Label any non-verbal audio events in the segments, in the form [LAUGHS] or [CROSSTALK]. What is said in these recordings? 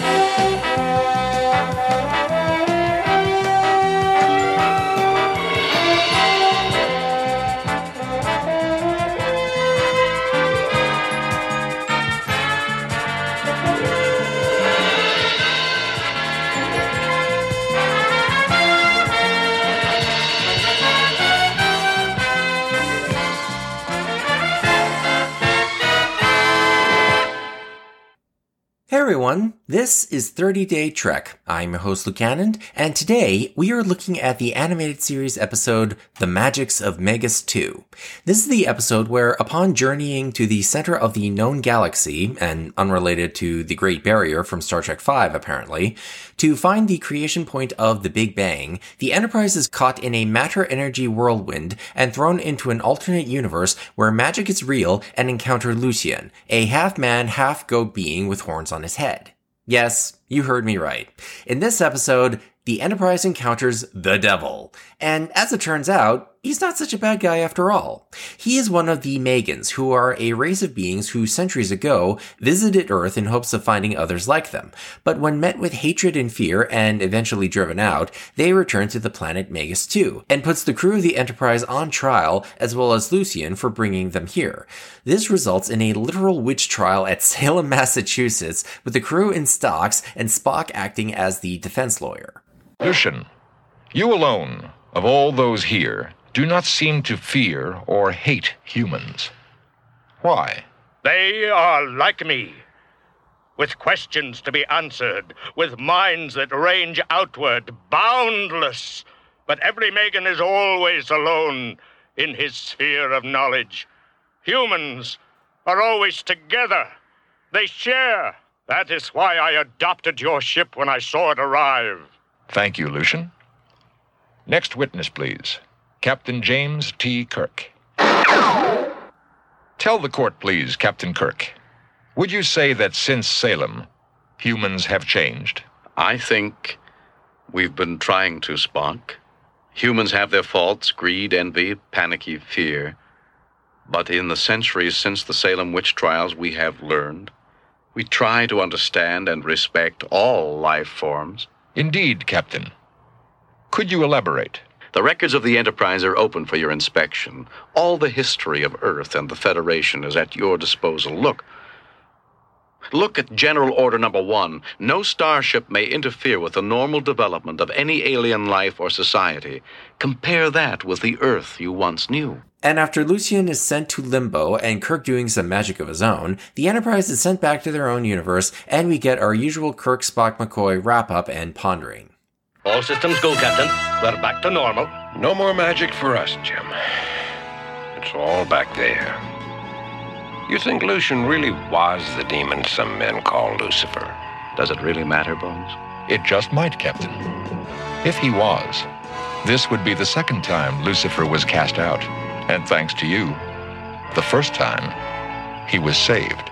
Hey everyone, this is 30 Day Trek. I'm your host Luke Cannon, and today we are looking at the animated series episode The Magicks of Megas-Tu. This is the episode where, upon journeying to the center of the known galaxy, and unrelated to the Great Barrier from Star Trek V apparently, to find the creation point of the Big Bang, the Enterprise is caught in a matter energy whirlwind and thrown into an alternate universe where magic is real and encounter Lucien, a half man, half goat being with horns on his head. Yes, you heard me right. In this episode, the Enterprise encounters the Devil. And as it turns out, he's not such a bad guy after all. He is one of the Megans, who are a race of beings who centuries ago visited Earth in hopes of finding others like them. But when met with hatred and fear and eventually driven out, they return to the planet Megas-Tu and puts the crew of the Enterprise on trial as well as Lucien for bringing them here. This results in a literal witch trial at [LAUGHS] Salem, Massachusetts with the crew in stocks and Spock acting as the defense lawyer. Lucien, you alone, of all those here, do not seem to fear or hate humans. Why? They are like me, with questions to be answered, with minds that range outward, boundless. But every Megan is always alone in his sphere of knowledge. Humans are always together, they share. That is why I adopted your ship when I saw it arrive. Thank you, Lucien. Next witness, please. Captain James T. Kirk. Tell the court, please, Captain Kirk. Would you say that since Salem, humans have changed? I think we've been trying to, Spock. Humans have their faults greed, envy, panicky fear. But in the centuries since the Salem witch trials, we have learned. We try to understand and respect all life forms. Indeed, Captain. Could you elaborate? The records of the Enterprise are open for your inspection. All the history of Earth and the Federation is at your disposal. Look. Look at General Order Number One. No starship may interfere with the normal development of any alien life or society. Compare that with the Earth you once knew. And after Lucien is sent to Limbo and Kirk doing some magic of his own, the Enterprise is sent back to their own universe, and we get our usual Kirk Spock McCoy wrap up and pondering. All systems go, Captain. We're back to normal. No more magic for us, Jim. It's all back there. You think Lucien really was the demon some men call Lucifer? Does it really matter, Bones? It just might, Captain. If he was, this would be the second time Lucifer was cast out. And thanks to you, the first time, he was saved.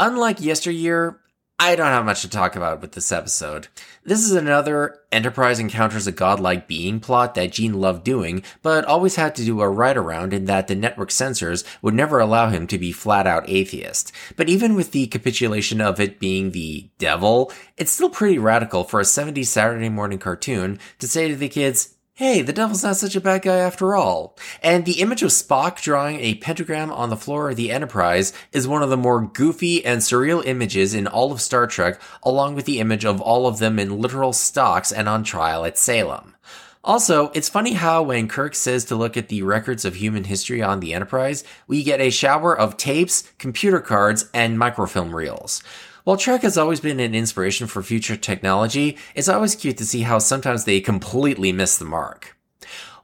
Unlike yesteryear, I don't have much to talk about with this episode. This is another Enterprise encounters a godlike being plot that Gene loved doing, but always had to do a right around in that the network censors would never allow him to be flat out atheist. But even with the capitulation of it being the devil, it's still pretty radical for a 70s Saturday morning cartoon to say to the kids, hey, the devil's not such a bad guy after all. And the image of Spock drawing a pentagram on the floor of the Enterprise is one of the more goofy and surreal images in all of Star Trek, along with the image of all of them in literal stocks and on trial at Salem. Also, it's funny how when Kirk says to look at the records of human history on the Enterprise, we get a shower of tapes, computer cards, and microfilm reels. While Trek has always been an inspiration for future technology, it's always cute to see how sometimes they completely miss the mark.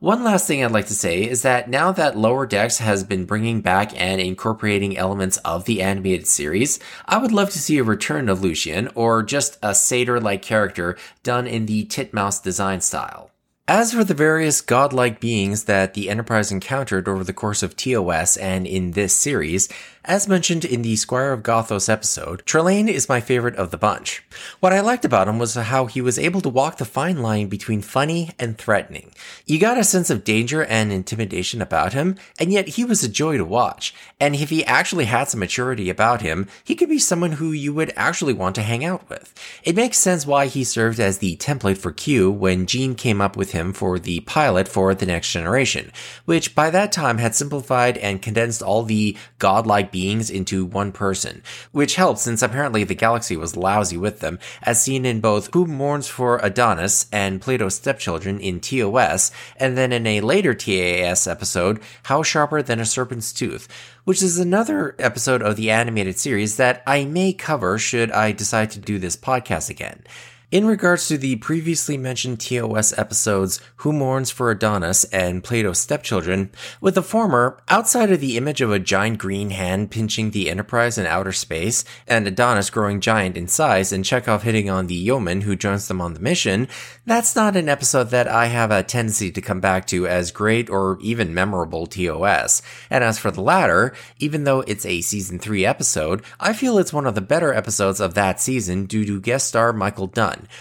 One last thing I'd like to say is that now that Lower Decks has been bringing back and incorporating elements of the animated series, I would love to see a return of Lucien or just a satyr like character done in the Titmouse design style. As for the various godlike beings that the Enterprise encountered over the course of TOS and in this series, as mentioned in the Squire of Gothos episode, Trelane is my favorite of the bunch. What I liked about him was how he was able to walk the fine line between funny and threatening. You got a sense of danger and intimidation about him, and yet he was a joy to watch. And if he actually had some maturity about him, he could be someone who you would actually want to hang out with. It makes sense why he served as the template for Q when Gene came up with him for the pilot for The Next Generation, which by that time had simplified and condensed all the godlike beings into one person, which helped since apparently the galaxy was lousy with them, as seen in both Who Mourns for Adonis and Plato's Stepchildren in TOS, and then in a later TAS episode, How Sharper Than a Serpent's Tooth, which is another episode of the animated series that I may cover should I decide to do this podcast again. In regards to the previously mentioned TOS episodes Who Mourns for Adonis and Plato's Stepchildren, with the former, outside of the image of a giant green hand pinching the Enterprise in outer space, and Adonis growing giant in size and Chekhov hitting on the yeoman who joins them on the mission, that's not an episode that I have a tendency to come back to as great or even memorable TOS. And as for the latter, even though it's a season 3 episode, I feel it's one of the better episodes of that season due to guest star Michael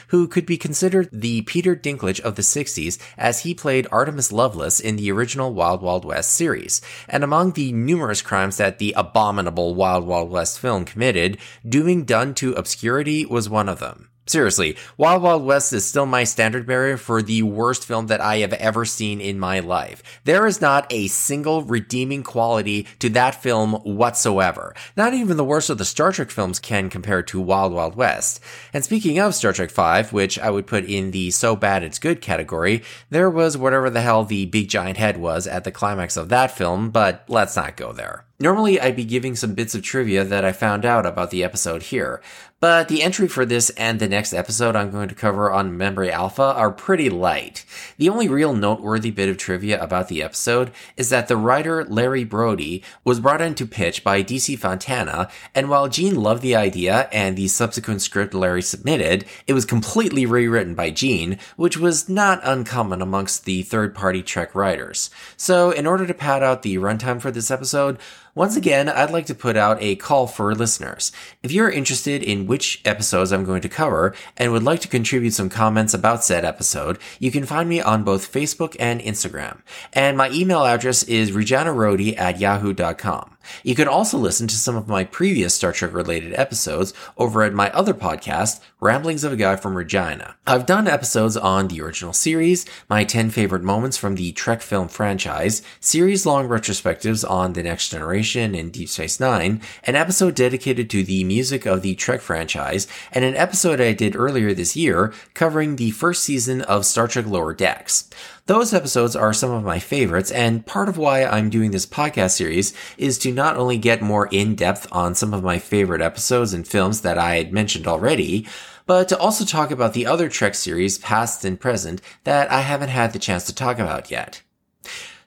Who could be considered the Peter Dinklage of the 60s as he played Artemis Lovelace in the original Wild Wild West series. And among the numerous crimes that the abominable Wild Wild West film committed, dooming Dunn to obscurity was one of them. Seriously, Wild Wild West is still my standard bearer for the worst film that I have ever seen in my life. There is not a single redeeming quality to that film whatsoever. Not even the worst of the Star Trek films can compare to Wild Wild West. And speaking of Star Trek V, which I would put in the so bad it's good category, there was whatever the hell the big giant head was at the climax of that film, but let's not go there. Normally, I'd be giving some bits of trivia that I found out about the episode here, but the entry for this and the next episode I'm going to cover on Memory Alpha are pretty light. The only real noteworthy bit of trivia about the episode is that the writer Larry Brody was brought in to pitch by DC Fontana, and while Gene loved the idea and the subsequent script Larry submitted, it was completely rewritten by Gene, which was not uncommon amongst the third party Trek writers. So, in order to pad out the runtime for this episode, once again, I'd like to put out a call for listeners. If you're interested in which episodes I'm going to cover and would like to contribute some comments about said episode, you can find me on both Facebook and Instagram. And my email address is rejanarodi at yahoo.com. You can also listen to some of my previous Star Trek related episodes over at my other podcast, Ramblings of a Guy from Regina. I've done episodes on the original series, my 10 favorite moments from the Trek film franchise, series long retrospectives on The Next Generation and Deep Space Nine, an episode dedicated to the music of the Trek franchise, and an episode I did earlier this year covering the first season of Star Trek Lower Decks. Those episodes are some of my favorites, and part of why I'm doing this podcast series is to not only get more in depth on some of my favorite episodes and films that I had mentioned already, but to also talk about the other Trek series, past and present, that I haven't had the chance to talk about yet.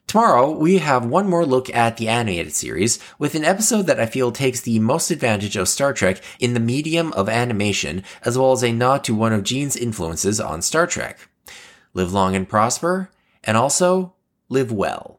Tomorrow, we have one more look at the animated series with an episode that I feel takes the most advantage of Star Trek in the medium of animation, as well as a nod to one of Gene's influences on Star Trek live long and prosper, and also live well.